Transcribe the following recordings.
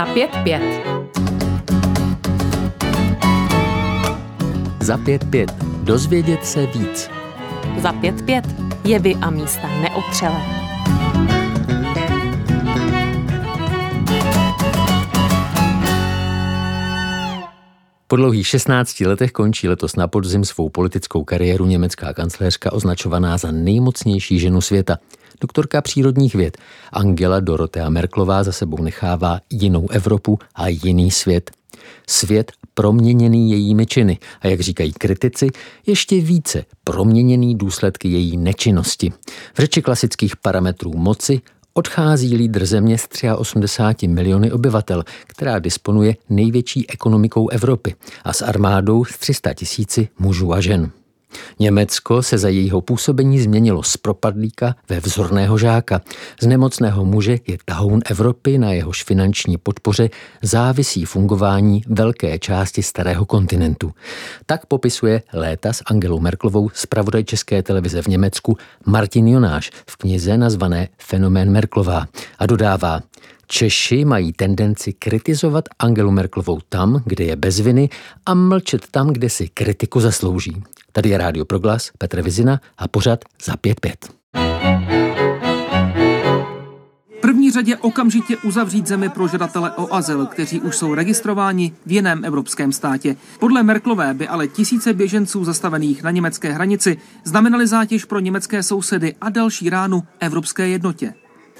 Za pět pět. Za pět pět. Dozvědět se víc. Za pět pět. Jevy a místa neotřelé. Po dlouhých 16 letech končí letos na podzim svou politickou kariéru německá kancléřka označovaná za nejmocnější ženu světa. Doktorka přírodních věd Angela Dorotea Merklová za sebou nechává jinou Evropu a jiný svět. Svět proměněný jejími činy a jak říkají kritici, ještě více proměněný důsledky její nečinnosti. V řeči klasických parametrů moci odchází lídr země s 83 miliony obyvatel, která disponuje největší ekonomikou Evropy a s armádou s 300 tisíci mužů a žen. Německo se za jejího působení změnilo z propadlíka ve vzorného žáka. Z nemocného muže je tahoun Evropy, na jehož finanční podpoře závisí fungování velké části starého kontinentu. Tak popisuje léta s Angelou Merklovou zpravodaj České televize v Německu Martin Jonáš v knize nazvané Fenomén Merklová a dodává, Češi mají tendenci kritizovat Angelu Merklovou tam, kde je bez viny a mlčet tam, kde si kritiku zaslouží. Tady je Rádio Proglas, Petr Vizina a pořad za 5-5. V první řadě okamžitě uzavřít zemi pro žadatele o azyl, kteří už jsou registrováni v jiném evropském státě. Podle Merklové by ale tisíce běženců zastavených na německé hranici znamenali zátěž pro německé sousedy a další ránu evropské jednotě.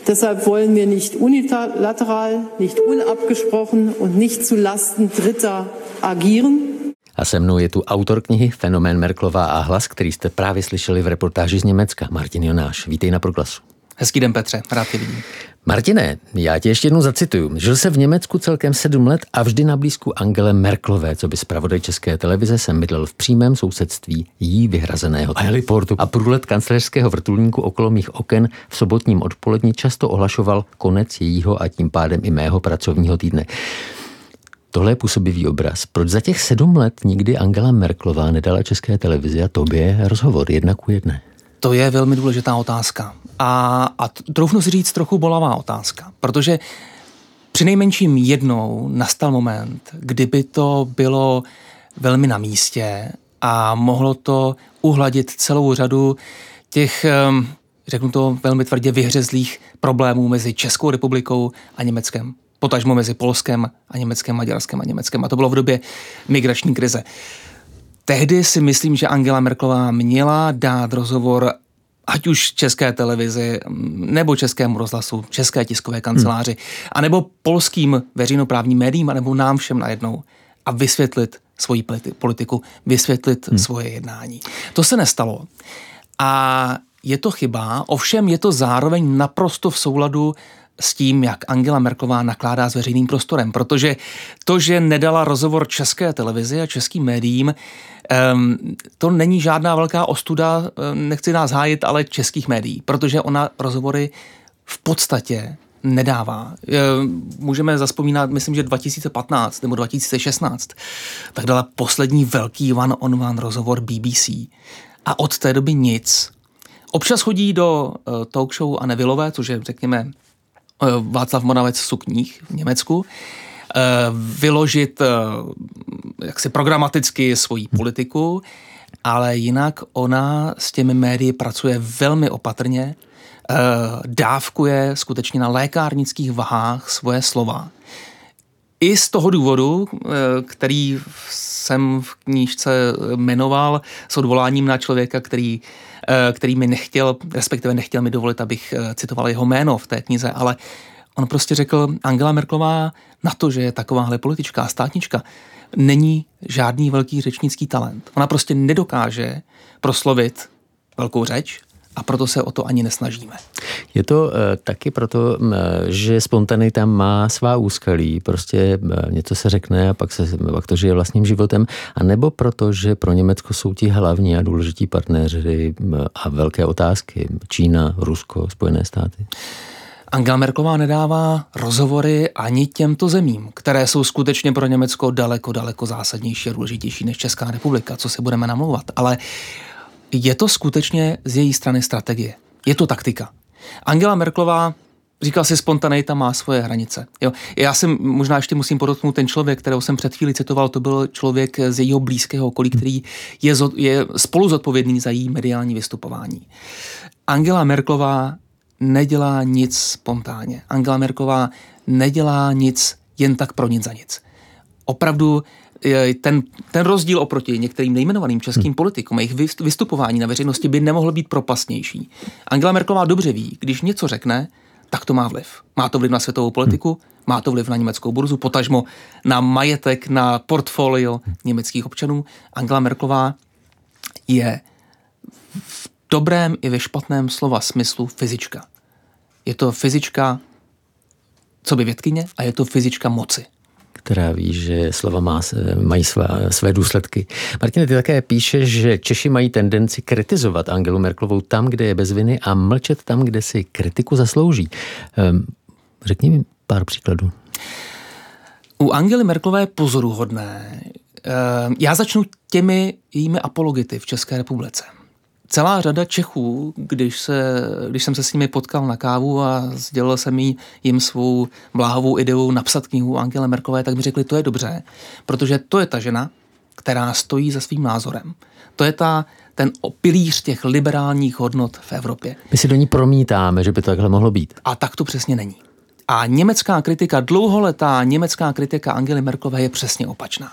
Deshalb wollen wir nicht unilateral, nicht unabgesprochen und nicht zu Lasten Dritter agieren. A se mnou je tu autor knihy Fenomén Merklová a hlas, který jste právě slyšeli v reportáži z Německa, Martin Jonáš. Vítej na Proglasu. Hezký den, Petře, rád tě vidím. Martine, já tě ještě jednou zacituju. Žil se v Německu celkem sedm let a vždy na blízku Angele Merklové, co by zpravodaj České televize jsem bydlel v přímém sousedství jí vyhrazeného heliportu a průlet kancléřského vrtulníku okolo mých oken v sobotním odpolední často ohlašoval konec jejího a tím pádem i mého pracovního týdne. Tohle je působivý obraz. Proč za těch sedm let nikdy Angela Merklová nedala české televizi a tobě rozhovor jedna ku jedné? To je velmi důležitá otázka. A, a troufnu si říct trochu bolavá otázka, protože při nejmenším jednou nastal moment, kdyby to bylo velmi na místě a mohlo to uhladit celou řadu těch, ehm, řeknu to velmi tvrdě, vyhřezlých problémů mezi Českou republikou a Německem potažmo mezi Polskem a Německem, Maďarskem a Německem. A to bylo v době migrační krize. Tehdy si myslím, že Angela Merklová měla dát rozhovor ať už české televizi, nebo českému rozhlasu, české tiskové kanceláři, hmm. anebo polským veřejnoprávním médiím, anebo nám všem najednou a vysvětlit svoji politiku, vysvětlit hmm. svoje jednání. To se nestalo. A je to chyba, ovšem je to zároveň naprosto v souladu s tím, jak Angela Merklová nakládá s veřejným prostorem, protože to, že nedala rozhovor české televizi a českým médiím, to není žádná velká ostuda, nechci nás hájit, ale českých médií, protože ona rozhovory v podstatě nedává. Můžeme zaspomínat, myslím, že 2015 nebo 2016, tak dala poslední velký one-on-one rozhovor BBC. A od té doby nic. Občas chodí do eh, talk show a Nevilové, což je, řekněme, Eh, Václav Moravec v sukních v Německu, vyložit eh, jaksi programaticky svoji politiku, ale jinak ona s těmi médii pracuje velmi opatrně, dávkuje skutečně na lékárnických vahách svoje slova. I z toho důvodu, který jsem v knížce jmenoval s odvoláním na člověka, který Eh, který mi nechtěl, respektive nechtěl mi dovolit, abych eh, citoval jeho jméno v té knize, ale on prostě řekl, Angela Merklová na to, že je takováhle politička, státnička, není žádný velký řečnický talent. Ona prostě nedokáže proslovit velkou řeč, a proto se o to ani nesnažíme. Je to uh, taky proto, uh, že spontanita má svá úskalí, prostě uh, něco se řekne a pak, se, pak to žije vlastním životem, a nebo proto, že pro Německo jsou ti hlavní a důležití partneři uh, a velké otázky, Čína, Rusko, Spojené státy? Angela Merklová nedává rozhovory ani těmto zemím, které jsou skutečně pro Německo daleko, daleko zásadnější a důležitější než Česká republika, co se budeme namlouvat. Ale je to skutečně z její strany strategie. Je to taktika. Angela Merklová Říkal si, spontaneita má svoje hranice. Jo. Já si možná ještě musím podotknout, ten člověk, kterého jsem před chvíli citoval, to byl člověk z jejího blízkého okolí, který je, je spolu zodpovědný za její mediální vystupování. Angela Merklová nedělá nic spontánně. Angela Merklová nedělá nic jen tak pro nic za nic. Opravdu ten, ten rozdíl oproti některým nejmenovaným českým hmm. politikům, jejich vystupování na veřejnosti by nemohlo být propastnější. Angela Merkelová dobře ví, když něco řekne, tak to má vliv. Má to vliv na světovou politiku, hmm. má to vliv na německou burzu, potažmo na majetek, na portfolio německých občanů. Angela Merkelová je dobrém i ve špatném slova smyslu fyzička. Je to fyzička, co by vědkyně, a je to fyzička moci která ví, že slova má, mají své, své důsledky. Martine, ty také píšeš, že Češi mají tendenci kritizovat Angelu Merklovou tam, kde je bez viny a mlčet tam, kde si kritiku zaslouží. Ehm, řekni mi pár příkladů. U Angely Merklové je pozoruhodné. Ehm, já začnu těmi jejími apologity v České republice celá řada Čechů, když, se, když jsem se s nimi potkal na kávu a sdělil jsem jí, jim svou bláhovou ideu napsat knihu Angele Merkové, tak mi řekli, to je dobře, protože to je ta žena, která stojí za svým názorem. To je ta, ten pilíř těch liberálních hodnot v Evropě. My si do ní promítáme, že by to takhle mohlo být. A tak to přesně není. A německá kritika, dlouholetá německá kritika Angely Merklové je přesně opačná.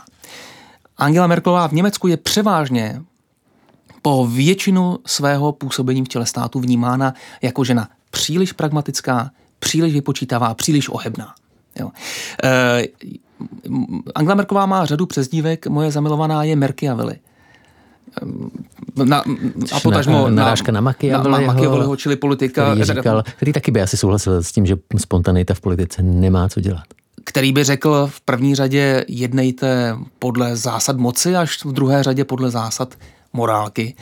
Angela Merklová v Německu je převážně po většinu svého působení v těle státu vnímána jako žena příliš pragmatická, příliš vypočítavá, příliš ohebná. Jo. E, Angela Merková má řadu přezdívek, moje zamilovaná je Merkiaveli. Na, a potažmo na, narážka na, na Machiavelliho, na Machiavelliho, čili politika. Který, říkal, který taky by asi souhlasil s tím, že spontaneita v politice nemá co dělat který by řekl v první řadě jednejte podle zásad moci, až v druhé řadě podle zásad morálky.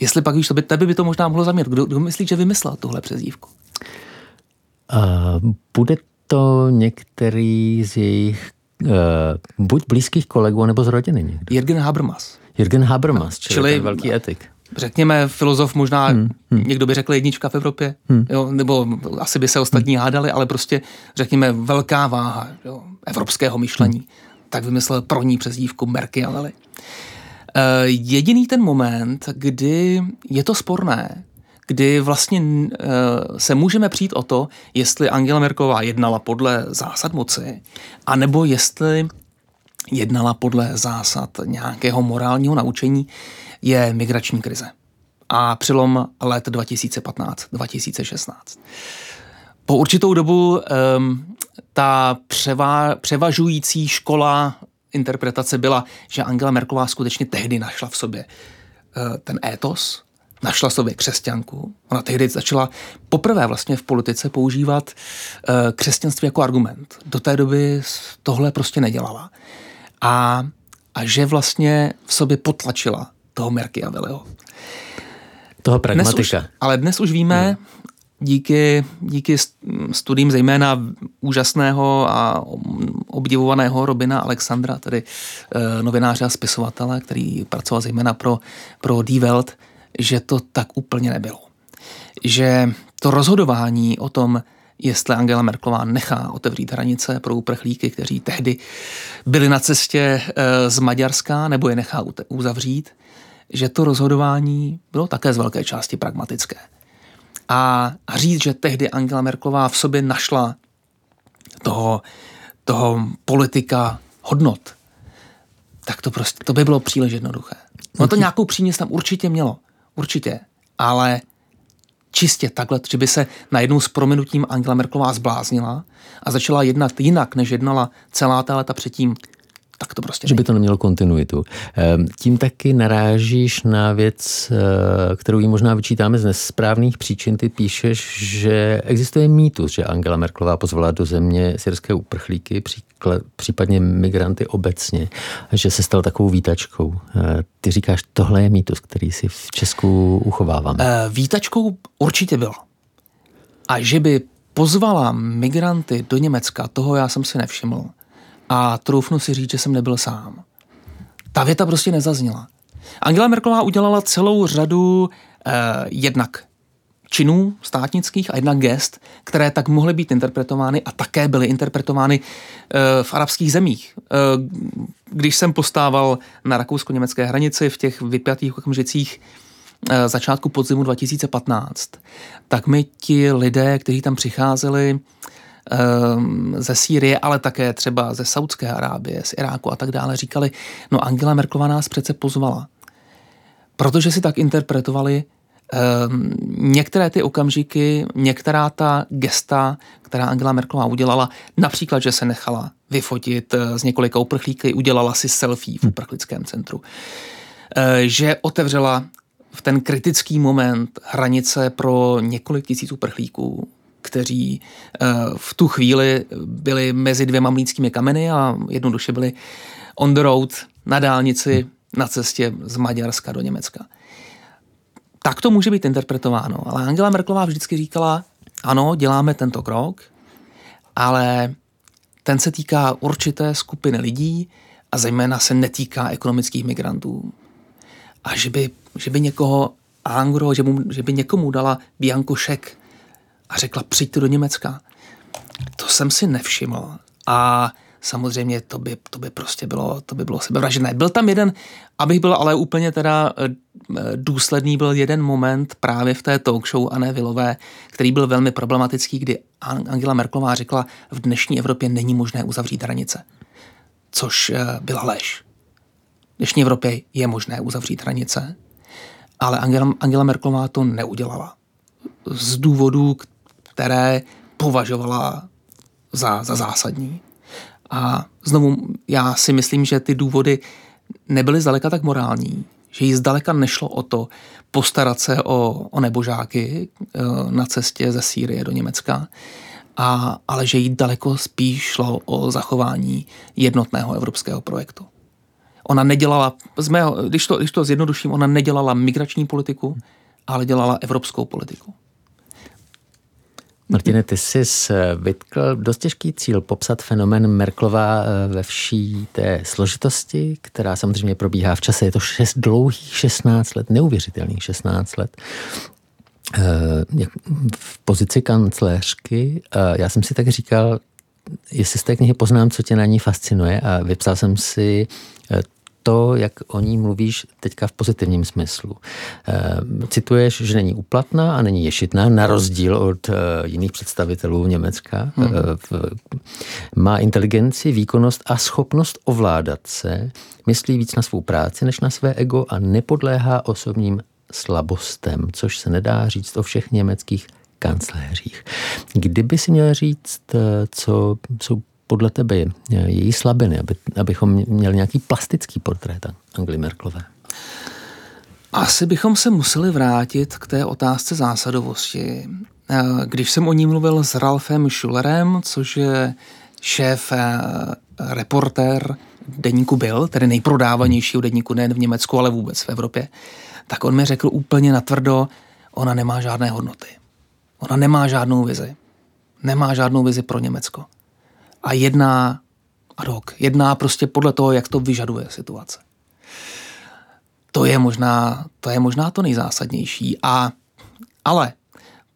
Jestli pak víš, to by, tebe by to možná mohlo zamět. Kdo, kdo myslí, že vymyslel tuhle přezdívku? Uh, bude to některý z jejich uh, buď blízkých kolegů, nebo z rodiny někdo. Jürgen Habermas. Jürgen Habermas, čili, čili velký etik. Řekněme, filozof možná, hmm, hmm. někdo by řekl jednička v Evropě, hmm. jo, nebo asi by se ostatní hmm. hádali, ale prostě řekněme velká váha jo, evropského myšlení. Hmm. Tak vymyslel pro ní přezdívku Merkiaveli. Eh, jediný ten moment, kdy je to sporné, kdy vlastně eh, se můžeme přijít o to, jestli Angela Merková jednala podle zásad moci, anebo jestli jednala podle zásad nějakého morálního naučení, je migrační krize. A přelom let 2015-2016. Po určitou dobu um, ta převa, převažující škola interpretace byla, že Angela Merklová skutečně tehdy našla v sobě eh, ten étos, našla sobě křesťanku. Ona tehdy začala poprvé vlastně v politice používat eh, křesťanství jako argument. Do té doby tohle prostě nedělala. A, a že vlastně v sobě potlačila toho Merkiaveliho. Toho pragmatika. Dnes už, ale dnes už víme, hmm díky, díky studiím zejména úžasného a obdivovaného Robina Alexandra, tedy e, novináře a spisovatele, který pracoval zejména pro, pro Die Welt, že to tak úplně nebylo. Že to rozhodování o tom, jestli Angela Merklová nechá otevřít hranice pro uprchlíky, kteří tehdy byli na cestě e, z Maďarska, nebo je nechá uzavřít, že to rozhodování bylo také z velké části pragmatické a, a říct, že tehdy Angela Merklová v sobě našla toho, toho politika hodnot, tak to prostě, to by bylo příliš jednoduché. No to nějakou příměst tam určitě mělo, určitě, ale čistě takhle, že by se najednou s prominutím Angela Merklová zbláznila a začala jednat jinak, než jednala celá ta leta předtím, tak to prostě Že by to nemělo kontinuitu. Ehm, tím taky narážíš na věc, eh, kterou jí možná vyčítáme z nesprávných příčin. Ty píšeš, že existuje mýtus, že Angela Merklová pozvala do země syrské uprchlíky, případně migranty obecně, že se stal takovou výtačkou. Eh, ty říkáš, tohle je mýtus, který si v Česku uchováváme. Eh, výtačkou určitě byla. A že by pozvala migranty do Německa, toho já jsem si nevšiml a troufnu si říct, že jsem nebyl sám. Ta věta prostě nezazněla. Angela Merkelová udělala celou řadu eh, jednak činů státnických a jednak gest, které tak mohly být interpretovány a také byly interpretovány eh, v arabských zemích. Eh, když jsem postával na rakousko-německé hranici v těch vypjatých okamžicích eh, začátku podzimu 2015, tak mi ti lidé, kteří tam přicházeli ze Sýrie, ale také třeba ze Saudské Arábie, z Iráku a tak dále, říkali, no Angela Merklová nás přece pozvala. Protože si tak interpretovali Ehm, některé ty okamžiky, některá ta gesta, která Angela Merkelová udělala, například, že se nechala vyfotit eh, z několika uprchlíky, udělala si selfie v uprchlickém centru, eh, že otevřela v ten kritický moment hranice pro několik tisíc uprchlíků, kteří eh, v tu chvíli byli mezi dvěma mlínskými kameny a jednoduše byli on the road na dálnici na cestě z Maďarska do Německa tak to může být interpretováno. Ale Angela Merklová vždycky říkala, ano, děláme tento krok, ale ten se týká určité skupiny lidí a zejména se netýká ekonomických migrantů. A že by, že by někoho Angro, že, mu, že by někomu dala Bianco šek a řekla, přijďte do Německa. To jsem si nevšiml. A samozřejmě to by, to by prostě bylo, to by bylo sebevražené. Byl tam jeden, abych byl ale úplně teda eh, důsledný, byl jeden moment právě v té talk show Anne Vilové, který byl velmi problematický, kdy Angela Merklová řekla, v dnešní Evropě není možné uzavřít hranice. Což eh, byla lež. V dnešní Evropě je možné uzavřít hranice, ale Angela, Angela Merklová to neudělala. Z důvodů, které považovala za, za zásadní. A znovu, já si myslím, že ty důvody nebyly zdaleka tak morální, že jí zdaleka nešlo o to postarat se o, o nebožáky eh, na cestě ze Sýrie do Německa, a, ale že jí daleko spíš šlo o zachování jednotného evropského projektu. Ona nedělala, z mého, když, to, když to zjednoduším, ona nedělala migrační politiku, ale dělala evropskou politiku. Martine, ty jsi vytkl dost těžký cíl popsat fenomen Merklova eh, ve vší té složitosti, která samozřejmě probíhá v čase. Je to šest, dlouhých 16 let, neuvěřitelných 16 let eh, v pozici kancléřky. Já jsem si tak říkal, jestli z té knihy poznám, co tě na ní fascinuje a vypsal jsem si eh, to, jak o ní mluvíš teďka v pozitivním smyslu. Eh, cituješ, že není uplatná a není ješitná, na rozdíl od eh, jiných představitelů Německa. Hmm. Eh, má inteligenci, výkonnost a schopnost ovládat se, myslí víc na svou práci než na své ego a nepodléhá osobním slabostem, což se nedá říct o všech německých kancléřích. Kdyby si měl říct, co jsou podle tebe je její slabiny, aby, abychom měli nějaký plastický portrét Angely Merklové? Asi bychom se museli vrátit k té otázce zásadovosti. Eh, když jsem o ní mluvil s Ralfem Schullerem, což je šéf eh, reportér deníku Bill, tedy nejprodávanějšího deníku nejen v Německu, ale vůbec v Evropě, tak on mi řekl úplně natvrdo, ona nemá žádné hodnoty. Ona nemá žádnou vizi. Nemá žádnou vizi pro Německo a jedná ad hoc. Jedná prostě podle toho, jak to vyžaduje situace. To je možná to, je možná to nejzásadnější. A, ale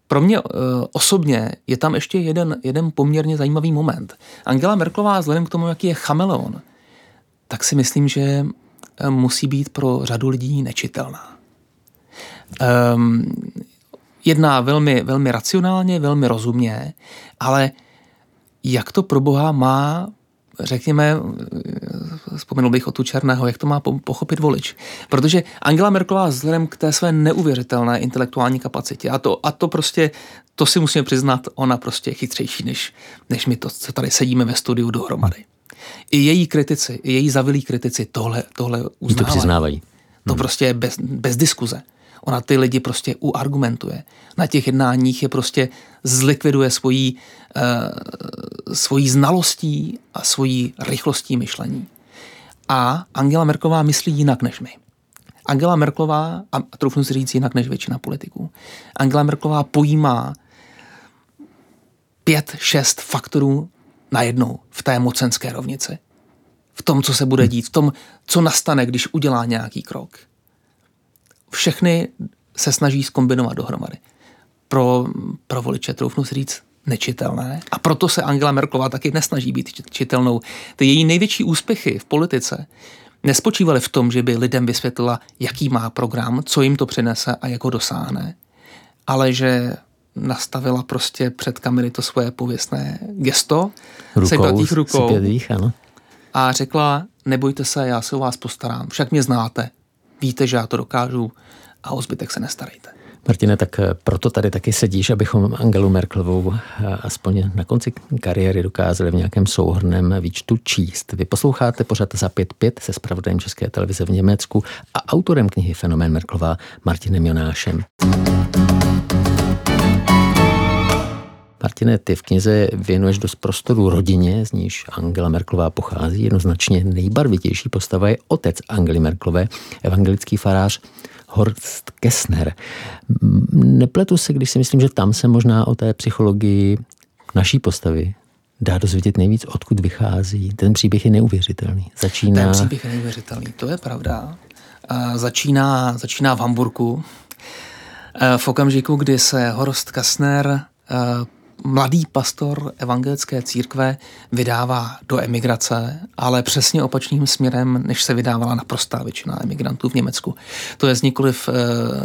pro mě uh, osobně je tam ještě jeden, jeden poměrně zajímavý moment. Angela Merklová, vzhledem k tomu, jaký je chameleon, tak si myslím, že eh, musí být pro řadu lidí nečitelná. Um, jedná velmi, velmi racionálně, velmi rozumně, ale uh, jak to pro Boha má řekněme, vzpomenul bych o tu Černého, jak to má pochopit volič. Protože Angela Merkelová vzhledem k té své neuvěřitelné intelektuální kapacitě, a to, a to prostě, to si musíme přiznat, ona prostě je chytřejší, než, než my to, co tady sedíme ve studiu dohromady. I její kritici, i její zavilí kritici tohle, tohle uznávají. To přiznávají. To hmm. prostě je bez, bez diskuze. Ona ty lidi prostě uargumentuje. Na těch jednáních je prostě zlikviduje svojí, uh, svojí znalostí a svojí rychlostí myšlení. A Angela Merková myslí jinak než my. Angela Merklová, a troufnu si říct jinak než většina politiků, Angela Merklová pojímá pět, šest faktorů najednou v té mocenské rovnici. V tom, co se bude dít, v tom, co nastane, když udělá nějaký krok všechny se snaží skombinovat dohromady. pro, pro voliče, troufnu si říct, nečitelné. A proto se Angela Merklová taky nesnaží být čitelnou. Ty její největší úspěchy v politice nespočívaly v tom, že by lidem vysvětlila, jaký má program, co jim to přinese a jak ho dosáhne, ale že nastavila prostě před kamery to svoje pověstné gesto, rukou, rukou ano. a řekla, nebojte se, já se o vás postarám, však mě znáte, víte, že já to dokážu a o zbytek se nestarejte. Martine, tak eh, proto tady taky sedíš, abychom Angelu Merklovou eh, aspoň na konci kariéry dokázali v nějakém souhrném výčtu číst. Vy posloucháte pořád za 5.5 se spravodajem České televize v Německu a autorem knihy Fenomén Merklová Martinem Jonášem. Martine, ty v knize věnuješ dost prostoru rodině, z níž Angela Merklová pochází. Jednoznačně nejbarvitější postava je otec Angely Merklové, evangelický farář Horst Kessner. Nepletu se, když si myslím, že tam se možná o té psychologii naší postavy dá dozvědět nejvíc, odkud vychází. Ten příběh je neuvěřitelný. Začíná... Ten příběh je neuvěřitelný, to je pravda. Začíná, začíná v Hamburgu. V okamžiku, kdy se Horst Kessner mladý pastor evangelické církve vydává do emigrace, ale přesně opačným směrem, než se vydávala naprostá většina emigrantů v Německu. To je nikoliv eh,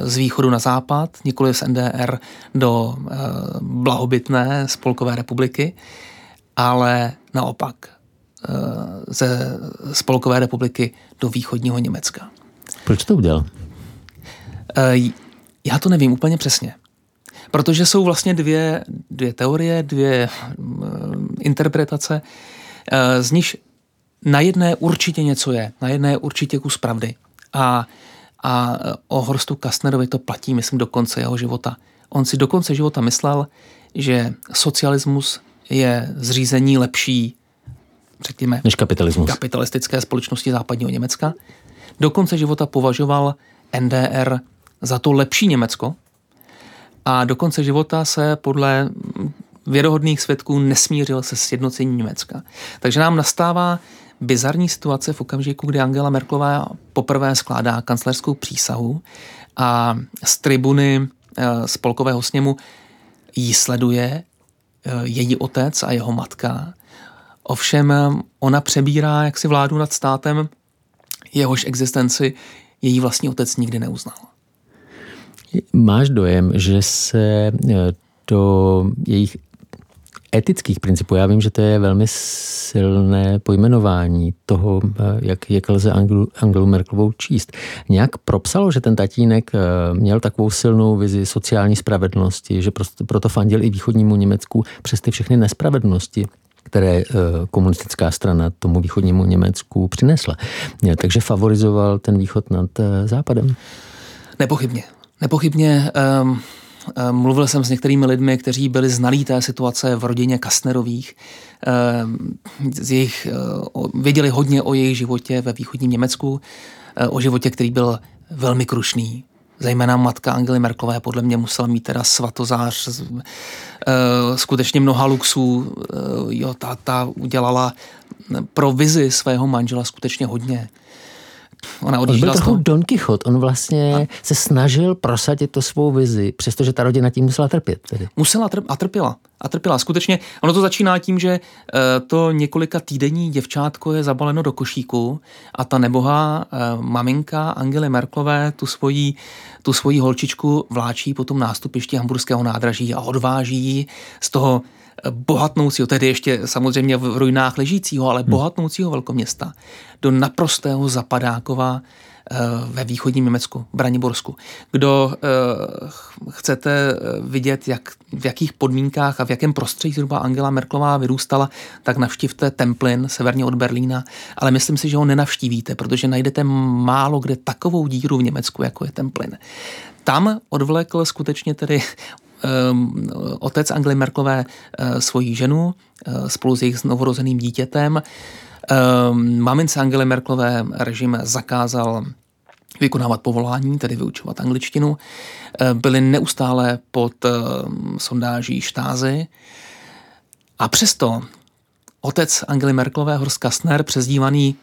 z východu na západ, nikoliv z NDR do eh, blahobytné spolkové republiky, ale naopak eh, ze spolkové republiky do východního Německa. Proč to udělal? Já to nevím úplně přesně. Protože jsou vlastně dvě, dvě teorie, dvě uh, interpretace, uh, z nich na jedné určitě něco je, na jedné určitě kus pravdy. A, a o Horstu Kastnerovi to platí, myslím, do konce jeho života. On si do konce života myslel, že socialismus je zřízení lepší, řekněme, než kapitalismus. kapitalistické společnosti západního Německa. Do konce života považoval NDR za to lepší Německo, a do konce života se podle věrohodných svědků nesmířil se sjednocením Německa. Takže nám nastává bizarní situace v okamžiku, kdy Angela Merklová poprvé skládá kanclerskou přísahu a z tribuny eh, spolkového sněmu jí sleduje eh, její otec a jeho matka. Ovšem eh, ona přebírá jaksi vládu nad státem, jehož existenci její vlastní otec nikdy neuznal. Máš dojem, že se e, do jejich etických principů, já vím, že to je velmi silné pojmenování toho, e, jak, jak lze Angelu, Angelu Merklovou číst. Nějak propsalo, že ten tatínek e, měl takovou silnou vizi sociální spravedlnosti, že prostě proto fandil i východnímu Německu přes ty všechny nespravedlnosti, které komunistická strana tomu východnímu Německu přinesla. Takže favorizoval ten východ nad západem? Nepochybně. Nepochybně um, mluvil jsem s některými lidmi, kteří byli znalí té situace v rodině Kastnerových. Um, z jejich, uh, věděli hodně o jejich životě ve východním Německu, uh, o životě, který byl velmi krušný. Zejména matka Angely Merklové podle mě musela mít teda svatozář, uh, skutečně mnoha luxů. Jo, ta, ta udělala pro vizi svého manžela skutečně hodně. Ona on byl trochu Don Quixote, on vlastně a... se snažil prosadit to svou vizi, přestože ta rodina tím musela trpět. Tedy. Musela trp- a trpěla. A trpěla. Skutečně, ono to začíná tím, že uh, to několika týdenní děvčátko je zabaleno do košíku a ta nebohá uh, maminka Angely Merklové tu svoji, tu svoji holčičku vláčí po tom nástupišti hamburského nádraží a odváží ji z toho bohatnoucího, tedy ještě samozřejmě v ruinách ležícího, ale hmm. bohatnoucího velkoměsta, do naprostého zapadákova eh, ve východním Německu, Braniborsku. Kdo uh, chcete vidět, jak, v jakých podmínkách a v jakém prostředí zhruba Angela Merklová vyrůstala, tak navštivte Templin severně od Berlína, ale myslím si, že ho nenavštívíte, protože najdete málo kde takovou díru v Německu, jako je Templin. Tam odvlekl skutečně tedy Ehm, otec Angely Merklové eh, svoji ženu eh, spolu s jejich novorozeným dítětem. Ehm, mamince Angely Merklové režim zakázal vykonávat povolání, tedy vyučovat angličtinu. Eh, byli neustále pod sondáží štázy. A přesto otec Angely Merklové, Horst Kastner, přezdívaný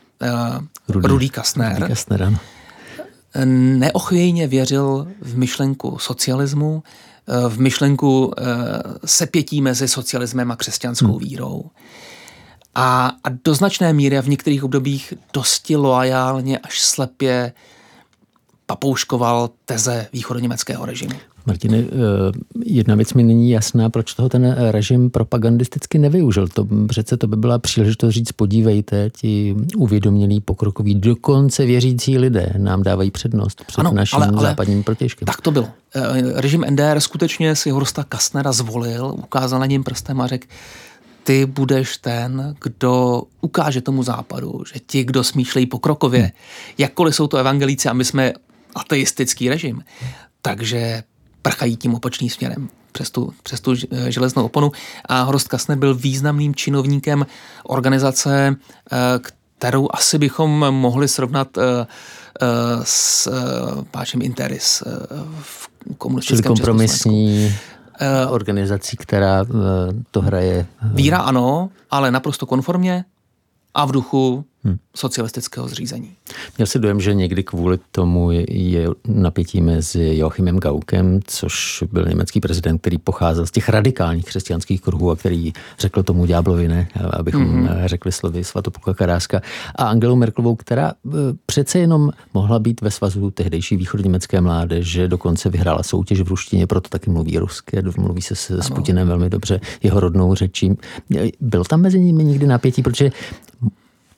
Rudý, Rudý Kastner, Rudý Kastner neochvějně věřil v myšlenku socialismu, v myšlenku sepětí mezi socialismem a křesťanskou hmm. vírou. A, a do značné míry a v některých obdobích dosti loajálně až slepě papouškoval teze východoněmeckého režimu. Martine, eh, jedna věc mi není jasná, proč toho ten režim propagandisticky nevyužil. To přece to by byla příležitost říct, podívejte, ti uvědomělí pokrokoví, dokonce věřící lidé nám dávají přednost před ano, naším ale, ale západním protěžkem. Tak to bylo. Eh, režim NDR skutečně si Horsta Kastnera zvolil, ukázal na něm prstem a řekl, ty budeš ten, kdo ukáže tomu západu, že ti, kdo smýšlejí pokrokově, hmm. jakkoliv jsou to evangelíci a my jsme ateistický režim, takže prchají tím opačným směrem přes tu, přes tu železnou oponu. A Horst Kastner byl významným činovníkem organizace, eh, kterou asi bychom mohli srovnat eh, eh, s páčem Interis v komunistickém Čili kompromisní organizací, která to hraje. Víra ano, ale naprosto konformně a v duchu hmm. socialistického zřízení. Měl si dojem, že někdy kvůli tomu je napětí mezi Joachimem Gaukem, což byl německý prezident, který pocházel z těch radikálních křesťanských kruhů a který řekl tomu ďáblovi ne, abychom hmm. řekli slovy svatopoka Karáska, a Angelou Merklovou, která e, přece jenom mohla být ve svazu tehdejší východněmecké mládeže, dokonce vyhrála soutěž v ruštině, proto taky mluví ruské, mluví se s, s Putinem velmi dobře, jeho rodnou řečí. Bylo tam mezi nimi někdy napětí, protože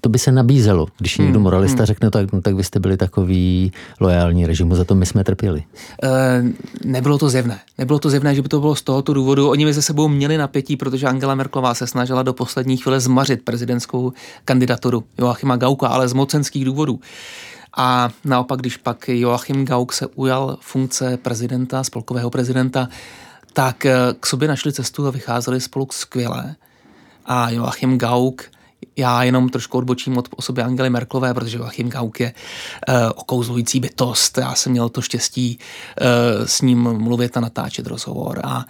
to by se nabízelo, když někdo hmm, moralista hmm. řekne, tak, no, tak vy jste byli takový lojální režimu, za to my jsme trpěli. E, nebylo to zjevné. Nebylo to zjevné, že by to bylo z tohoto důvodu. Oni mezi sebou měli napětí, protože Angela Merklová se snažila do poslední chvíle zmařit prezidentskou kandidaturu Joachima Gauka, ale z mocenských důvodů. A naopak, když pak Joachim Gauck se ujal funkce prezidenta, spolkového prezidenta, tak eh, k sobě našli cestu a vycházeli spolu skvěle. A Joachim Gauck já jenom trošku odbočím od osoby Angely Merklové, protože Joachim Gauck je uh, okouzlující bytost. Já jsem měl to štěstí uh, s ním mluvit a natáčet rozhovor. A,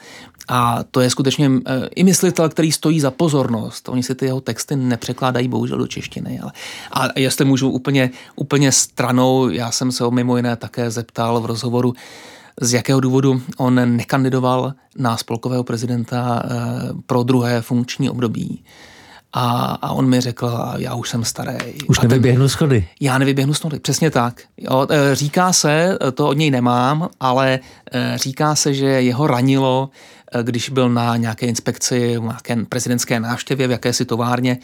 a to je skutečně uh, i myslitel, který stojí za pozornost. Oni si ty jeho texty nepřekládají bohužel do češtiny. Ale, a jestli můžu úplně, úplně stranou, já jsem se ho mimo jiné také zeptal v rozhovoru, z jakého důvodu on nekandidoval na spolkového prezidenta pro druhé funkční období. A, a on mi řekl, já už jsem starý. Už a nevyběhnu schody. Já nevyběhnu schody, přesně tak. Jo, e, říká se, to od něj nemám, ale e, říká se, že jeho ranilo když byl na nějaké inspekci, nějaké prezidentské návštěvě v jakési továrně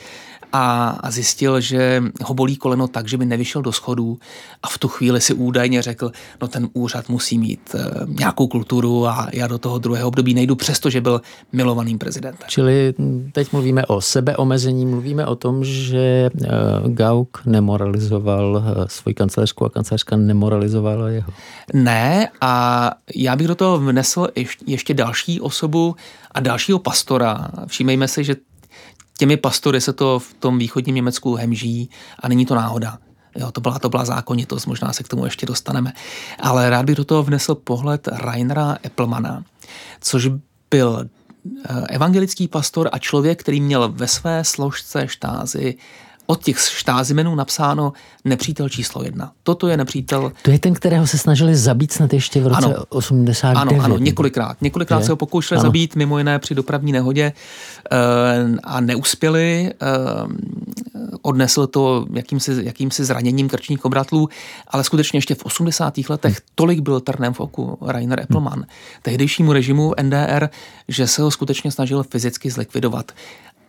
a, a zjistil, že ho bolí koleno tak, že by nevyšel do schodů a v tu chvíli si údajně řekl, no ten úřad musí mít e, nějakou kulturu a já do toho druhého období nejdu, přestože byl milovaným prezidentem. Čili teď mluvíme o sebeomezení, mluvíme o tom, že e, Gauck nemoralizoval e, svoji kancelářku a kancelářka nemoralizovala jeho. Ne a já bych do toho vnesl ještě, další osobu, osobu a dalšího pastora. Všímejme si, že těmi pastory se to v tom východním Německu hemží a není to náhoda. Jo, to byla, to byla zákonitost, možná se k tomu ještě dostaneme. Ale rád bych do toho vnesl pohled Reinera Eppelmana, což byl eh, evangelický pastor a člověk, který měl ve své složce štázy od těch štázimenů napsáno nepřítel číslo jedna. Toto je nepřítel. To je ten, kterého se snažili zabít snad ještě v roce ano, 89. Ano, ano, několikrát. Několikrát je? se ho pokoušeli ano. zabít, mimo jiné při dopravní nehodě eh, a neuspěli. Eh, odnesl to jakýmsi, jakýmsi zraněním krčních obratlů, ale skutečně ještě v 80. letech hmm. tolik byl trnem v oku Rainer Eppelmann, hmm. tehdejšímu režimu NDR, že se ho skutečně snažil fyzicky zlikvidovat.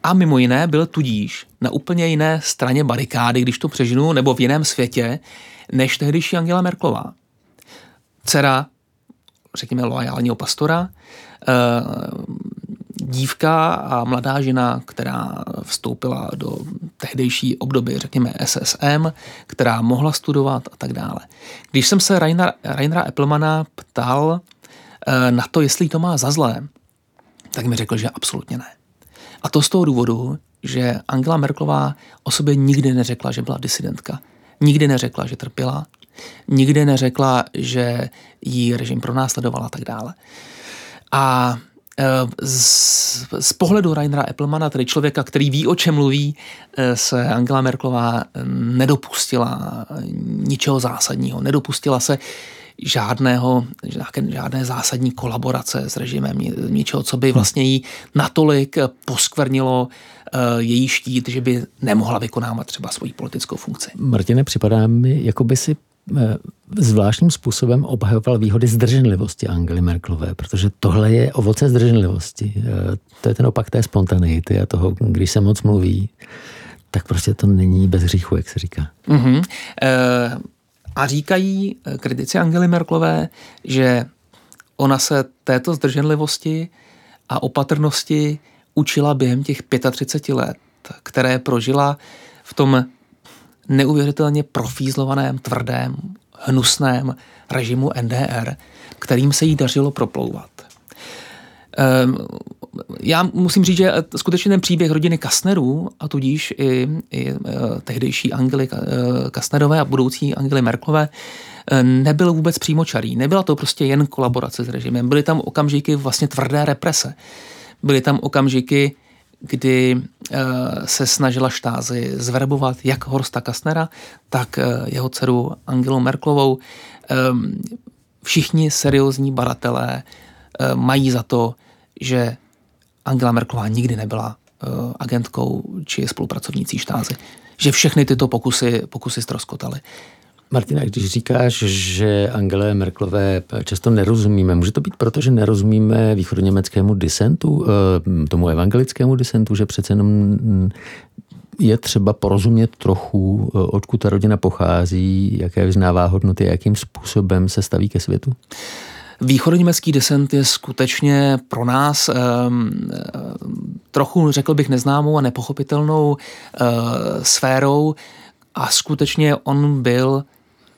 A mimo jiné byl tudíž na úplně jiné straně barikády, když to přežinu, nebo v jiném světě, než tehdejší Angela Merklová. Dcera, řekněme, loajálního pastora, eh, dívka a mladá žena, která vstoupila do tehdejší období, řekněme SSM, která mohla studovat a tak dále. Když jsem se Rainer, Rainera Eppelmana ptal eh, na to, jestli to má za zlé, tak mi řekl, že absolutně ne. A to z toho důvodu, že Angela Merklová o sobě nikdy neřekla, že byla disidentka. Nikdy neřekla, že trpěla. Nikdy neřekla, že jí režim pronásledoval a tak dále. A z, z pohledu Rainera Eppelmana, tedy člověka, který ví, o čem mluví, se Angela Merklová nedopustila ničeho zásadního. Nedopustila se žádného, žádné zásadní kolaborace s režimem, ničeho, co by vlastně jí natolik poskvrnilo její štít, že by nemohla vykonávat třeba svoji politickou funkci. Martine, připadá mi, jako by si Eh, zvláštním způsobem obhajoval výhody zdrženlivosti Angely Merklové, protože tohle je ovoce zdrženlivosti. Eh, to je ten opak té spontaneity a toho, když se moc mluví, tak prostě to není bez hříchu, jak se říká. Mm-hmm. E, a říkají kritici Angely Merklové, že ona se této zdrženlivosti a opatrnosti učila během těch 35 let, které prožila v tom neuvěřitelně profízlovaném, tvrdém, hnusném režimu NDR, kterým se jí dařilo proplouvat. Ehm, já musím říct, že skutečně ten příběh rodiny Kastnerů a tudíž i, i eh, tehdejší Angely eh, Kastnerové a budoucí Angely Merklové eh, nebyl vůbec přímočarý. Nebyla to prostě jen kolaborace s režimem. Byly tam okamžiky vlastně tvrdé represe. Byly tam okamžiky, kdy eh, se snažila štázy zverbovat jak Horsta Kastnera, tak eh, jeho dceru Angelu Merklovou. Ehm, všichni seriózní baratelé eh, mají za to, že Angela Merklová nikdy nebyla agentkou či spolupracovnící štázy. Že všechny tyto pokusy, pokusy ztroskotaly. Martina, když říkáš, že Angele Merklové často nerozumíme, může to být proto, že nerozumíme východoněmeckému disentu, eh, tomu evangelickému disentu, že přece jenom mm, je třeba porozumět trochu, eh, odkud ta rodina pochází, jaké vyznává hodnoty, jakým způsobem se staví ke světu? Východoněmecký desent je skutečně pro nás um, trochu, řekl bych, neznámou a nepochopitelnou uh, sférou a skutečně on byl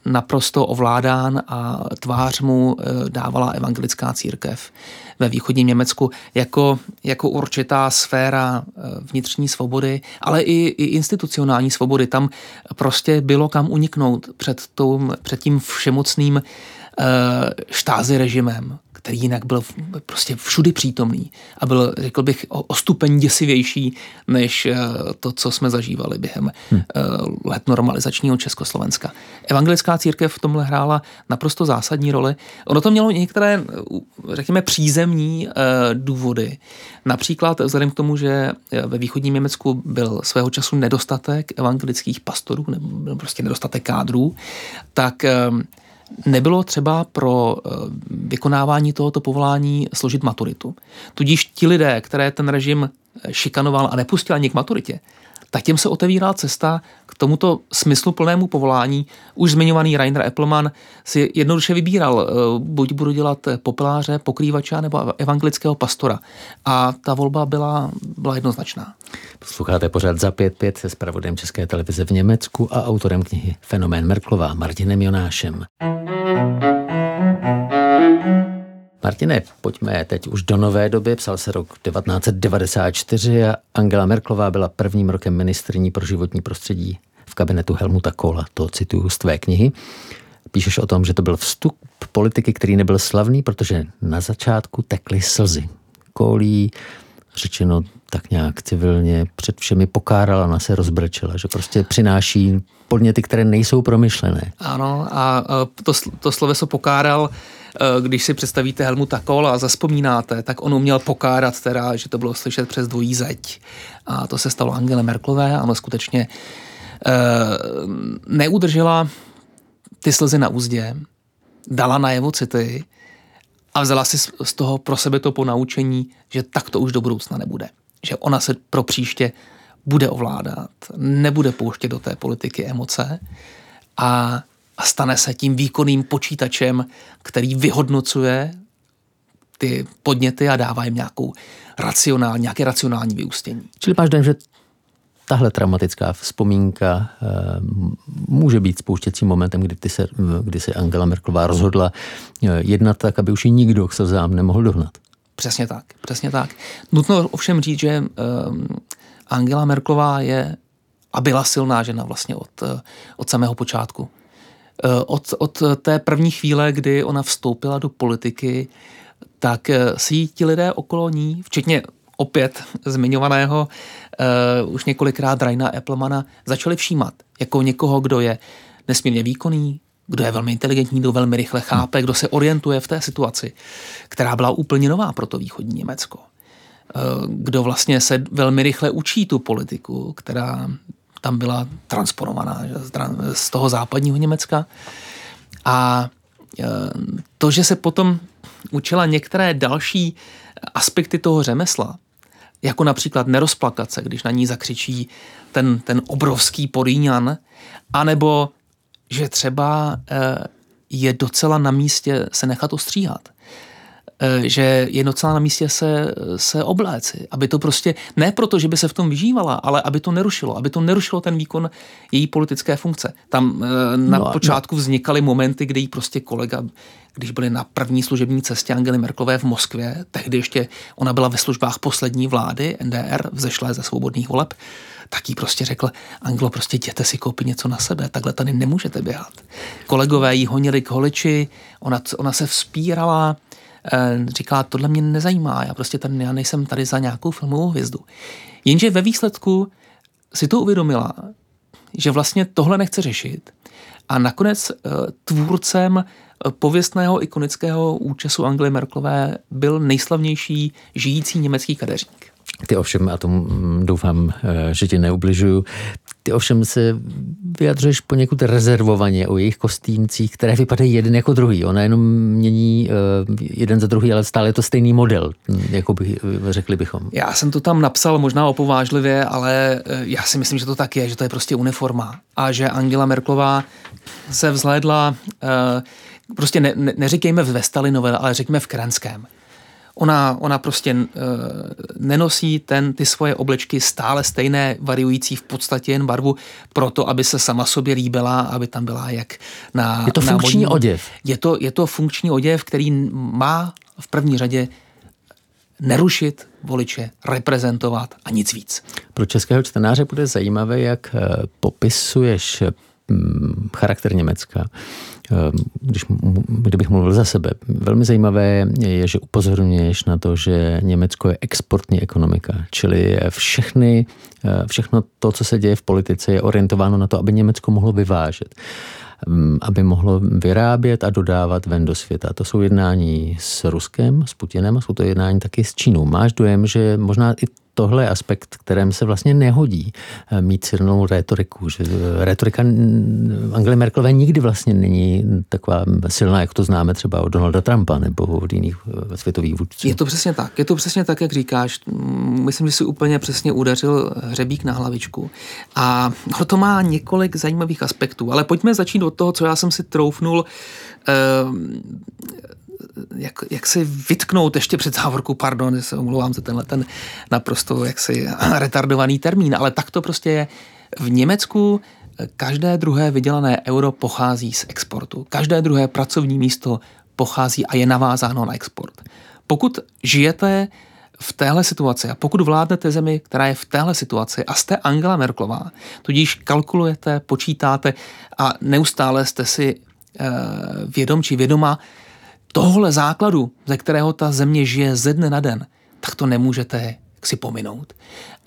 naprosto ovládán a tvář mu eh, dávala evangelická církev ve východním Německu jako, jako určitá sféra eh, vnitřní svobody, ale i, i institucionální svobody. Tam prostě bylo kam uniknout před, tou, před tím všemocným eh, štázy režimem který jinak byl prostě všudy přítomný a byl, řekl bych, o, o stupeň děsivější než eh, to, co jsme zažívali během hmm. let normalizačního Československa. Evangelická církev v tomhle hrála naprosto zásadní roli. Ono to mělo některé, řekněme, přízemní důvody. Například vzhledem k tomu, že ve východním Německu byl svého času nedostatek evangelických pastorů, nebo prostě nedostatek kádrů, tak nebylo třeba pro eh, vykonávání tohoto povolání složit maturitu. Tudíž ti lidé, které ten režim šikanoval a nepustil ani k maturitě, tak těm se otevírá cesta k tomuto smysluplnému povolání. Už zmiňovaný Rainer Eppelman si jednoduše vybíral, eh, buď budu dělat popeláře, pokrývača nebo evangelického pastora. A ta volba byla, byla jednoznačná. Posloucháte pořád za 5.5 se zpravodem České televize v Německu a autorem knihy Fenomén Merklová Martinem Jonášem. Martine, pojďme teď už do nové doby. Psal se rok 1994 a Angela Merklová byla prvním rokem ministrní pro životní prostředí v kabinetu Helmuta Kohla. To cituju z tvé knihy. Píšeš o tom, že to byl vstup politiky, který nebyl slavný, protože na začátku tekly slzy. Kohlí, řečeno tak nějak civilně, před všemi pokárala, ona se rozbrečela, že prostě přináší podněty, které nejsou promyšlené. Ano, a to, to sloveso pokáral Eh, když si představíte Helmuta Kohla a zaspomínáte, tak on uměl pokárat teda, že to bylo slyšet přes dvojí zeď. A to se stalo Angele Merklové a ona skutečně e, neudržela ty slzy na úzdě, dala najevo city a vzala si z toho pro sebe to ponaučení, že tak to už do budoucna nebude. Že ona se pro příště bude ovládat, nebude pouštět do té politiky emoce a a stane se tím výkonným počítačem, který vyhodnocuje ty podněty a dává jim nějakou racionální, nějaké racionální vyústění. Čili máš dojem, že tahle traumatická vzpomínka e, může být spouštěcím momentem, kdy, ty se, kdy se Angela Merklová rozhodla e, jednat tak, aby už ji nikdo k slzám nemohl dohnat. Přesně tak, přesně tak. Nutno ovšem říct, že e, Angela Merklová je a byla silná žena vlastně od, od samého počátku. Eh, od, od té první chvíle, kdy ona vstoupila do politiky, tak si ti lidé okolo ní, včetně opět zmiňovaného uh, už několikrát Raina Applemana, začali všímat jako někoho, kdo je nesmírně výkonný, kdo je velmi inteligentní, kdo velmi rychle chápe, kdo se orientuje v té situaci, která byla úplně nová pro to východní Německo. Eh, kdo vlastně se velmi rychle učí tu politiku, která tam byla transponovaná z toho západního Německa. A eh, to, že se potom učila některé další aspekty toho řemesla, jako například nerozplakat se, když na ní zakřičí ten, ten obrovský porýňan, anebo že třeba eh, je docela na místě se nechat ostříhat. Eh, že je docela na místě se, se obléci, aby to prostě, ne proto, že by se v tom vyžívala, ale aby to nerušilo, aby to nerušilo ten výkon její politické funkce. Tam eh, na no, počátku no. vznikaly momenty, kdy jí prostě kolega, když byli na první služební cestě Angely Merklové v Moskvě, tehdy ještě ona byla ve službách poslední vlády NDR, vzešlé ze svobodných voleb, tak jí prostě řekl, Anglo, prostě jděte si koupit něco na sebe, takhle tady nemůžete běhat. Kolegové jí honili k holiči, ona, ona se vzpírala, eh, říkala, tohle mě nezajímá, já prostě tady, já nejsem tady za nějakou filmovou hvězdu. Jenže ve výsledku si to uvědomila, že vlastně tohle nechce řešit a nakonec eh, tvůrcem pověstného ikonického účesu Angely Merklové byl nejslavnější žijící německý kadeřník. Ty ovšem, a tomu doufám, eh, že ti neubližuju, ty ovšem se vyjadřuješ poněkud rezervovaně o jejich kostýmcích, které vypadají jeden jako druhý. Ona jenom mění uh, jeden za druhý, ale stále je to stejný model, jako by, řekli bychom. Já jsem to tam napsal možná opovážlivě, ale eh, já si myslím, že to tak je, že to je prostě uniforma. A že Angela Merklová se vzhlédla, uh, prostě ne, ne, neříkejme ve Stalinové, ale řekněme v Kranském. Ona, ona prostě uh, nenosí ten, ty svoje oblečky stále stejné, variující v podstatě jen barvu, proto, aby se sama sobě líbila, aby tam byla jak na Je to na funkční modní. oděv. Je to, je to funkční oděv, který má v první řadě nerušit voliče, reprezentovat a nic víc. Pro českého čtenáře bude zajímavé, jak eh, popisuješ mm, charakter Německa když, kdybych mluvil za sebe. Velmi zajímavé je, že upozorňuješ na to, že Německo je exportní ekonomika, čili všechny, eh, všechno to, co se děje v politice, je orientováno na to, aby Německo mohlo vyvážet ehm, aby mohlo vyrábět a dodávat ven do světa. To jsou jednání s Ruskem, s Putinem a jsou to jednání taky s Čínou. Máš dojem, že možná i tohle je aspekt, kterém se vlastně nehodí eh, mít silnou retoriku. Že eh, retorika Angely Merkelové nikdy vlastně není taková silná, jak to známe třeba od Donalda Trumpa nebo od jiných eh, světových vůdců. Je to přesně tak. Je to přesně tak, jak říkáš. Myslím, že si úplně přesně udeřil hřebík na hlavičku. A to má několik zajímavých aspektů. Ale pojďme začít od toho, co já jsem si troufnul jak, jak si vytknout ještě před závorku, pardon, se omlouvám za tenhle ten naprosto jaksi retardovaný termín, ale tak to prostě je. V Německu každé druhé vydělané euro pochází z exportu. Každé druhé pracovní místo pochází a je navázáno na export. Pokud žijete v téhle situaci a pokud vládnete zemi, která je v téhle situaci a jste Angela Merklová, tudíž kalkulujete, počítáte a neustále jste si eh, vědom či vědoma tohle základu, ze kterého ta země žije ze dne na den, tak to nemůžete si pominout.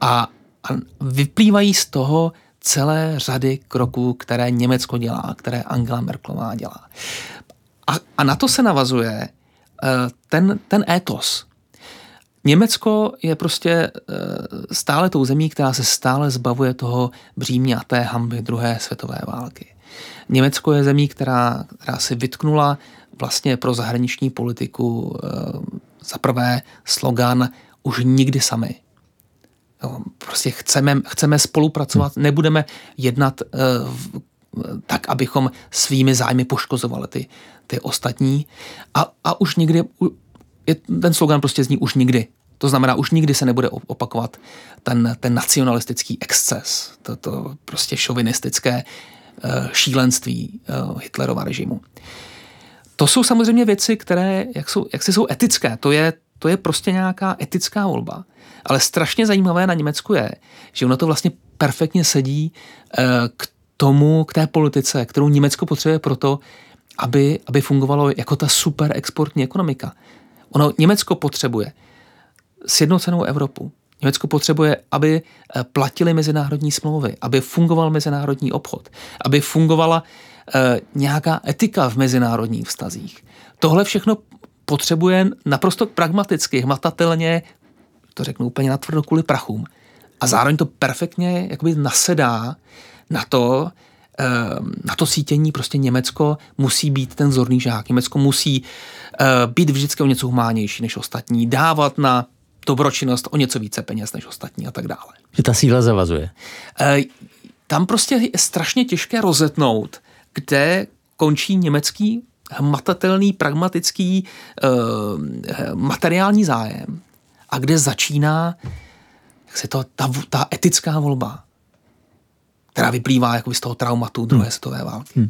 A, a vyplývají z toho celé řady kroků, které Německo dělá, které Angela Merklová dělá. A, a na to se navazuje uh, ten, ten étos. Německo je prostě uh, stále tou zemí, která se stále zbavuje toho břímě a té hamby druhé světové války. Německo je zemí, která, která si vytknula vlastně pro zahraniční politiku eh, za prvé slogan už nikdy sami. Prostě chceme, chceme spolupracovat, nebudeme jednat eh, tak, abychom svými zájmy poškozovali ty, ty ostatní. A, a už nikdy, je, ten slogan prostě zní už nikdy. To znamená, už nikdy se nebude opakovat ten, ten nacionalistický exces, to, to prostě šovinistické šílenství uh, Hitlerova režimu. To jsou samozřejmě věci, které jak, jsou, jak si jsou etické. To je, to je prostě nějaká etická volba. Ale strašně zajímavé na Německu je, že ono to vlastně perfektně sedí uh, k tomu, k té politice, kterou Německo potřebuje proto, aby, aby fungovalo jako ta super exportní ekonomika. Ono Německo potřebuje sjednocenou Evropu. Německo potřebuje, aby eh, platili mezinárodní smlouvy, aby fungoval mezinárodní obchod, aby fungovala e, nějaká etika v mezinárodních vztazích. Tohle všechno potřebuje naprosto pragmaticky, hmatatelně, to řeknu úplně natvrdo kvůli prachům. A zároveň to perfektně jakoby nasedá na to, Ehm, na to sítění prostě Německo musí být ten zorný žák. Německo musí eh, být vždycky o něco humánější než ostatní, dávat na dobročinnost o něco více peněz než ostatní a tak dále. Že ta síla zavazuje. Eh, tam prostě je strašně těžké rozetnout, kde končí německý hmatatelný, pragmatický uh, materiální zájem a kde začíná jak se to, ta, ta etická volba která vyplývá jako z toho traumatu druhé hmm. světové války. Hmm.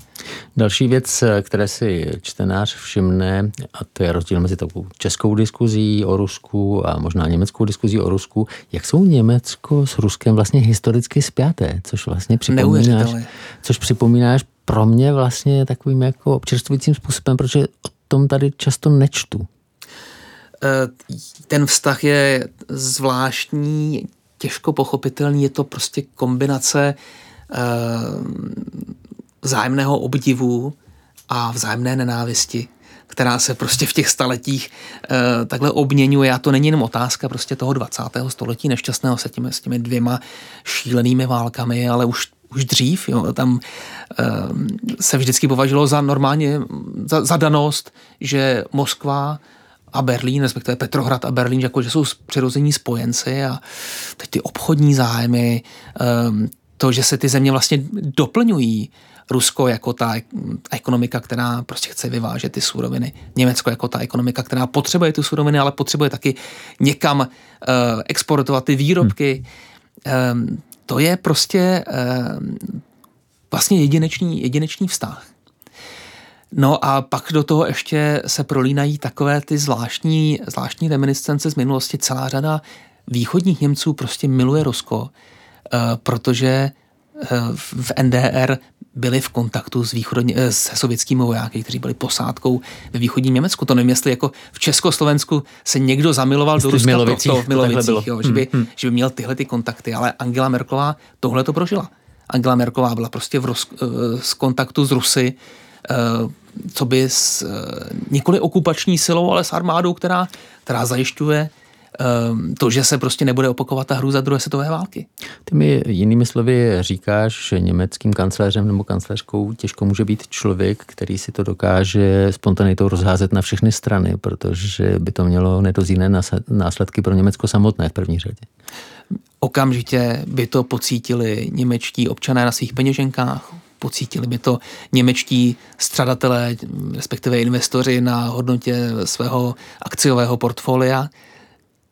Další věc, které si čtenář všimne, a to je rozdíl mezi tou českou diskuzí o Rusku a možná německou diskuzí o Rusku, jak jsou Německo s Ruskem vlastně historicky spjaté, což vlastně připomínáš, což připomínáš pro mě vlastně takovým jako občerstvujícím způsobem, protože o tom tady často nečtu. Eh, ten vztah je zvláštní, těžko pochopitelný, je to prostě kombinace Eh, vzájemného obdivu a vzájemné nenávisti, která se prostě v těch staletích e, takhle obměňuje. A to není jenom otázka prostě toho 20. století nešťastného se těmi, s těmi dvěma šílenými válkami, ale už už dřív, jo, tam e, se vždycky považovalo za normálně, za, za danost, že Moskva a Berlín, respektive Petrohrad a Berlín, jako, že jsou přirození spojenci a teď ty obchodní zájmy, e, to, že se ty země vlastně doplňují. Rusko jako ta ekonomika, která prostě chce vyvážet ty suroviny. Německo jako ta ekonomika, která potřebuje ty suroviny, ale potřebuje taky někam uh, exportovat ty výrobky. Hmm. Um, to je prostě um, vlastně jedinečný, jedinečný vztah. No a pak do toho ještě se prolínají takové ty zvláštní, zvláštní reminiscence z minulosti. Celá řada východních Němců prostě miluje Rusko protože eh, v NDR byli v kontaktu s východně, eh, se sovětskými vojáky, kteří byli posádkou ve východním Německu. To nevím, jestli jako v Československu se někdo zamiloval do Ruska Milovicích, to, to v Milovicích, jo, že, by, hmm, hmm. že by měl tyhle ty kontakty, ale Angela Merklová tohle to prožila. Angela Merklová byla prostě v Rus, z kontaktu s Rusy, co by s nikoli okupační silou, ale s armádou, která, která zajišťuje to, že se prostě nebude opakovat ta za druhé světové války. Ty mi jinými slovy říkáš, že německým kancléřem nebo kancléřkou těžko může být člověk, který si to dokáže spontanitou rozházet na všechny strany, protože by to mělo nedozírné následky pro Německo samotné v první řadě. Okamžitě by to pocítili němečtí občané na svých peněženkách, pocítili by to němečtí stradatelé, respektive investoři na hodnotě svého akciového portfolia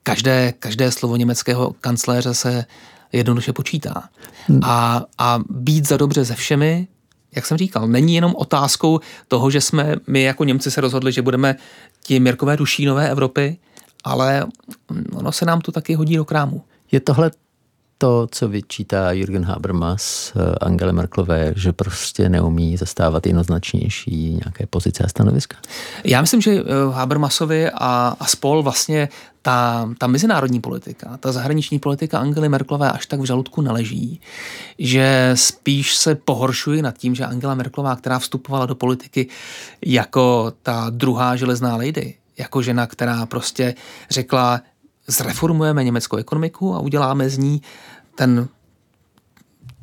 každé, každé slovo německého kancléře se jednoduše počítá. Hmm. A, a být za dobře se všemi, jak jsem říkal, není jenom otázkou toho, že jsme my jako Němci se rozhodli, že budeme ti Mirkové dušínové Evropy, ale ono se nám to taky hodí do krámu. Je tohle to, co vyčítá Jürgen Habermas eh, Angele Merklové, že prostě neumí zastávat jednoznačnější nějaké pozice a stanoviska? Já myslím, že eh, Habermasovi a, a spol vlastně ta, ta mezinárodní politika, ta zahraniční politika Angely Merklové až tak v žaludku neleží, že spíš se pohoršují nad tím, že Angela Merklová, která vstupovala do politiky jako ta druhá železná lady, jako žena, která prostě řekla, zreformujeme německou ekonomiku a uděláme z ní ten,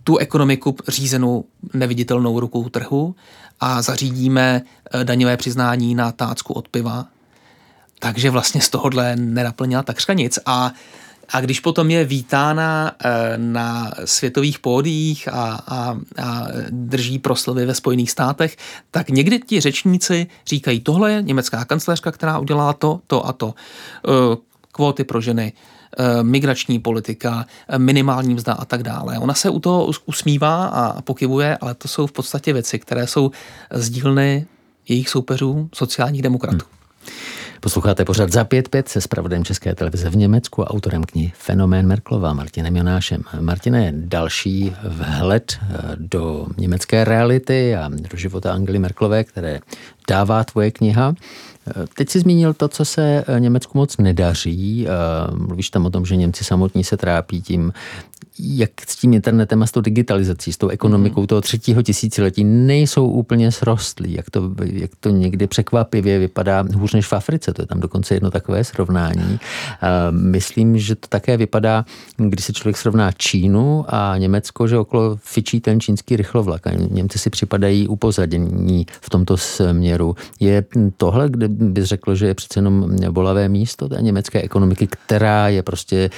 tu ekonomiku řízenou neviditelnou rukou trhu a zařídíme eh, daňové přiznání na tácku od piva. Takže vlastně z tohohle nenaplnila takřka nic. A, a když potom je vítána eh, na světových pódiích a, a, a drží proslovy ve Spojených státech, tak někdy ti řečníci říkají, tohle je německá kancléřka, která udělala to, to a to. Eh, kvóty pro ženy, migrační politika, eh, minimální mzda a tak dále. Ona se u toho usmívá a pokybuje, ale to jsou v podstatě věci, které jsou z dílny jejich soupeřů sociálních demokratů. Hmm. Posloucháte pořád za 5.5 se spravodem České televize v Německu a autorem knihy Fenomén Merklova Martinem Jonášem. Martine, další vhled eh, do německé reality a do života Angely Merklové, které dává tvoje kniha. Teď si zmínil to, co se Německu moc nedaří. Mluvíš tam o tom, že Němci samotní se trápí tím, jak s tím internetem a s tou digitalizací, s tou ekonomikou toho třetího tisíciletí nejsou úplně srostlí. Jak to, jak to někdy překvapivě vypadá hůř než v Africe. To je tam dokonce jedno takové srovnání. Myslím, že to také vypadá, když se člověk srovná Čínu a Německo, že okolo fičí ten čínský rychlovlak. A Němci si připadají upozadění v tomto směru. Je tohle, kde bys řekl, že je přece jenom bolavé místo té německé ekonomiky, která je prostě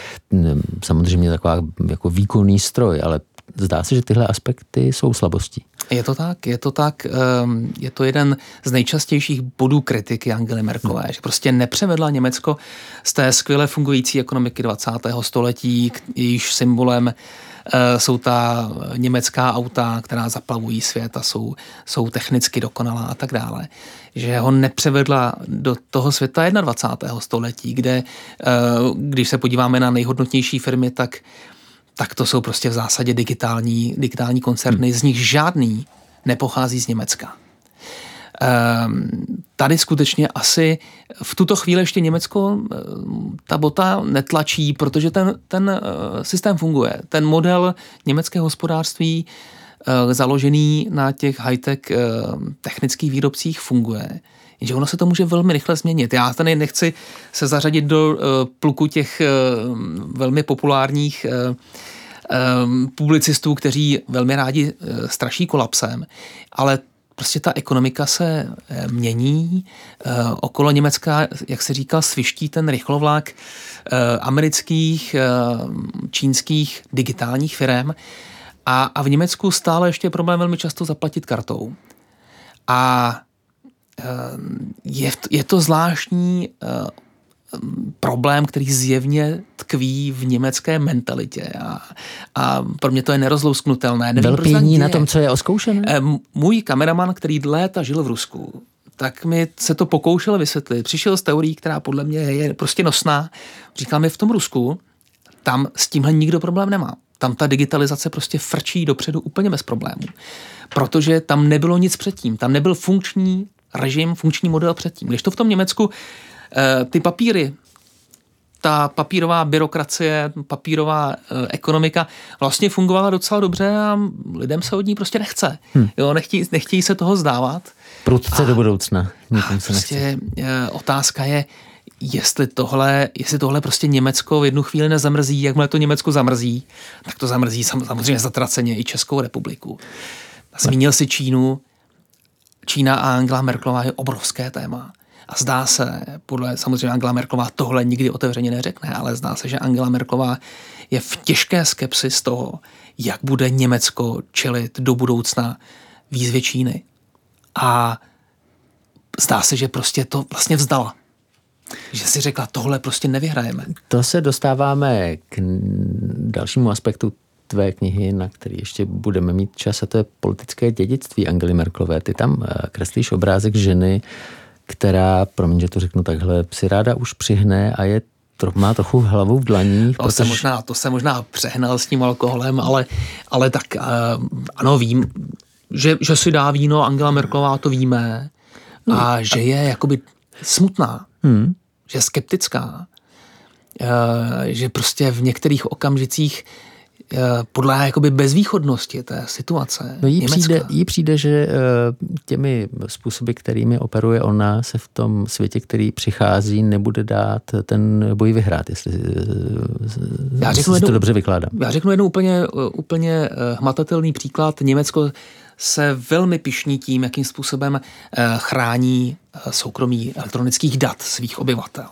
samozřejmě taková jako výkonný stroj, ale zdá se, že tyhle aspekty jsou slabostí. Je to tak, je to tak. Ehm, je to jeden z nejčastějších bodů kritiky Angely Merkelové, hmm. že prostě nepřevedla Německo z té skvěle fungující ekonomiky 20. století, jejíž symbolem jsou ta německá auta, která zaplavují svět a jsou, jsou technicky dokonalá a tak dále. Že ho nepřevedla do toho světa 21. století, kde, eh, když se podíváme na nejhodnotnější firmy, tak tak to jsou prostě v zásadě digitální, digitální koncerny, hmm. z nich žádný nepochází z Německa. Um, tady skutečně asi v tuto chvíli ještě Německo ehm, ta bota netlačí, protože ten, ten uh, systém funguje. Ten model německého hospodářství uh, založený na těch high-tech uh, technických výrobcích funguje. Jenže ono se to může velmi rychle změnit. Já tady nechci se zařadit do uh, pluku těch velmi populárních publicistů, kteří velmi rádi straší kolapsem, ale prostě ta ekonomika se uh, mění. Uh, okolo Německa, jak se říkal, sviští ten rychlovlak uh, amerických, čínských digitálních firm a, a v Německu stále ještě je problém velmi často zaplatit kartou. A je, je to zvláštní problém, který zjevně tkví v německé mentalitě a, a pro mě to je nerozlousknutelné. Nevím, Byl na tom, co je oskoušené? Můj kameraman, který léta žil v Rusku, tak mi se to pokoušel vysvětlit. Přišel s teorií, která podle mě je prostě nosná. Říkal mi, v tom Rusku tam s tímhle nikdo problém nemá. Tam ta digitalizace prostě frčí dopředu úplně bez problémů. Protože tam nebylo nic předtím. Tam nebyl funkční režim, funkční model předtím. Když to v tom Německu ty papíry, ta papírová byrokracie, papírová eh, ekonomika vlastně fungovala docela dobře a lidem se od ní prostě nechce. Hmm. Jo, nechtějí, nechtějí se toho zdávat. Prudce do budoucna. A se prostě nechce. otázka je, jestli tohle, jestli tohle prostě Německo v jednu chvíli nezamrzí, jakmile to Německo zamrzí, tak to zamrzí samozřejmě zatraceně i Českou republiku. Zmínil si Čínu. Čína a Angela Merkelová je obrovské téma. A zdá se, podle samozřejmě Angela Merklová tohle nikdy otevřeně neřekne, ale zdá se, že Angela Merklová je v těžké skepsi z toho, jak bude Německo čelit do budoucna výzvě Číny. A zdá se, že prostě to vlastně vzdala. Že si řekla, tohle prostě nevyhrajeme. To se dostáváme k dalšímu aspektu tvé knihy, na který ještě budeme mít čas, a to je politické dědictví Angely Merklové. Ty tam eh, kreslíš obrázek ženy, která, promiň, že to řeknu takhle, si ráda už přihne a je má trochu hlavu v dlaních. To, protože... se možná, to se možná přehnal s tím alkoholem, ale, ale tak uh, ano, vím, že, že si dá víno, Angela Merklová to víme, a hmm. že je jakoby smutná, hmm. že je skeptická, uh, že prostě v některých okamžicích Eh, podle jakoby bezvýchodnosti té situace. No jí, přijde, jí přijde, že eh, těmi způsoby, kterými operuje ona, se v tom světě, který přichází, nebude dát ten boj vyhrát, jestli eh, já řeknu jednu, to dobře vykládám. Já řeknu jednu úplně, úplně hmatatelný příklad. Německo se velmi pišní tím, jakým způsobem chrání soukromí elektronických dat svých obyvatel.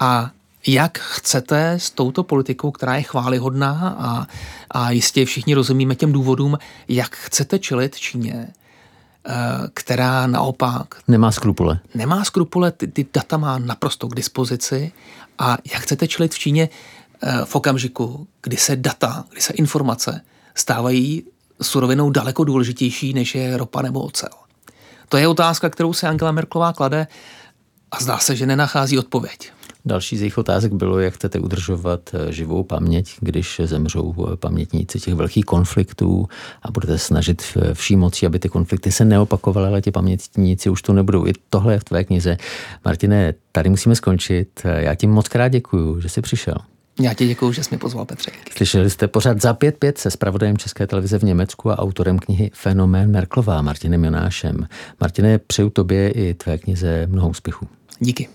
A jak chcete s touto politikou, která je chválihodná a, a jistě všichni rozumíme těm důvodům, jak chcete čelit Číně, eh, která naopak... Nemá skrupule. Nemá skrupule, ty, ty data má naprosto k dispozici a jak chcete čelit v Číně eh, v okamžiku, kdy se data, kdy se informace stávají surovinou daleko důležitější, než je ropa nebo ocel. To je otázka, kterou se Angela Merklová klade a zdá se, že nenachází odpověď. Další z jejich otázek bylo, jak chcete udržovat eh, živou paměť, když zemřou eh, pamětníci těch velkých konfliktů a budete snažit vší mocí, aby ty konflikty se neopakovaly, ale ti pamětníci už to nebudou. I tohle je v tvé knize. Martine, tady musíme skončit. Já ti moc krát děkuju, že jsi přišel. Já ti děkuji, že jsi mi pozval, Petře. Slyšeli jste pořád za 5-5 se spravodajem České televize v Německu a autorem knihy Fenomén Merklová Martinem Jonášem. Martine, přeju tobě i tvé knize mnoho úspěchů. Díky.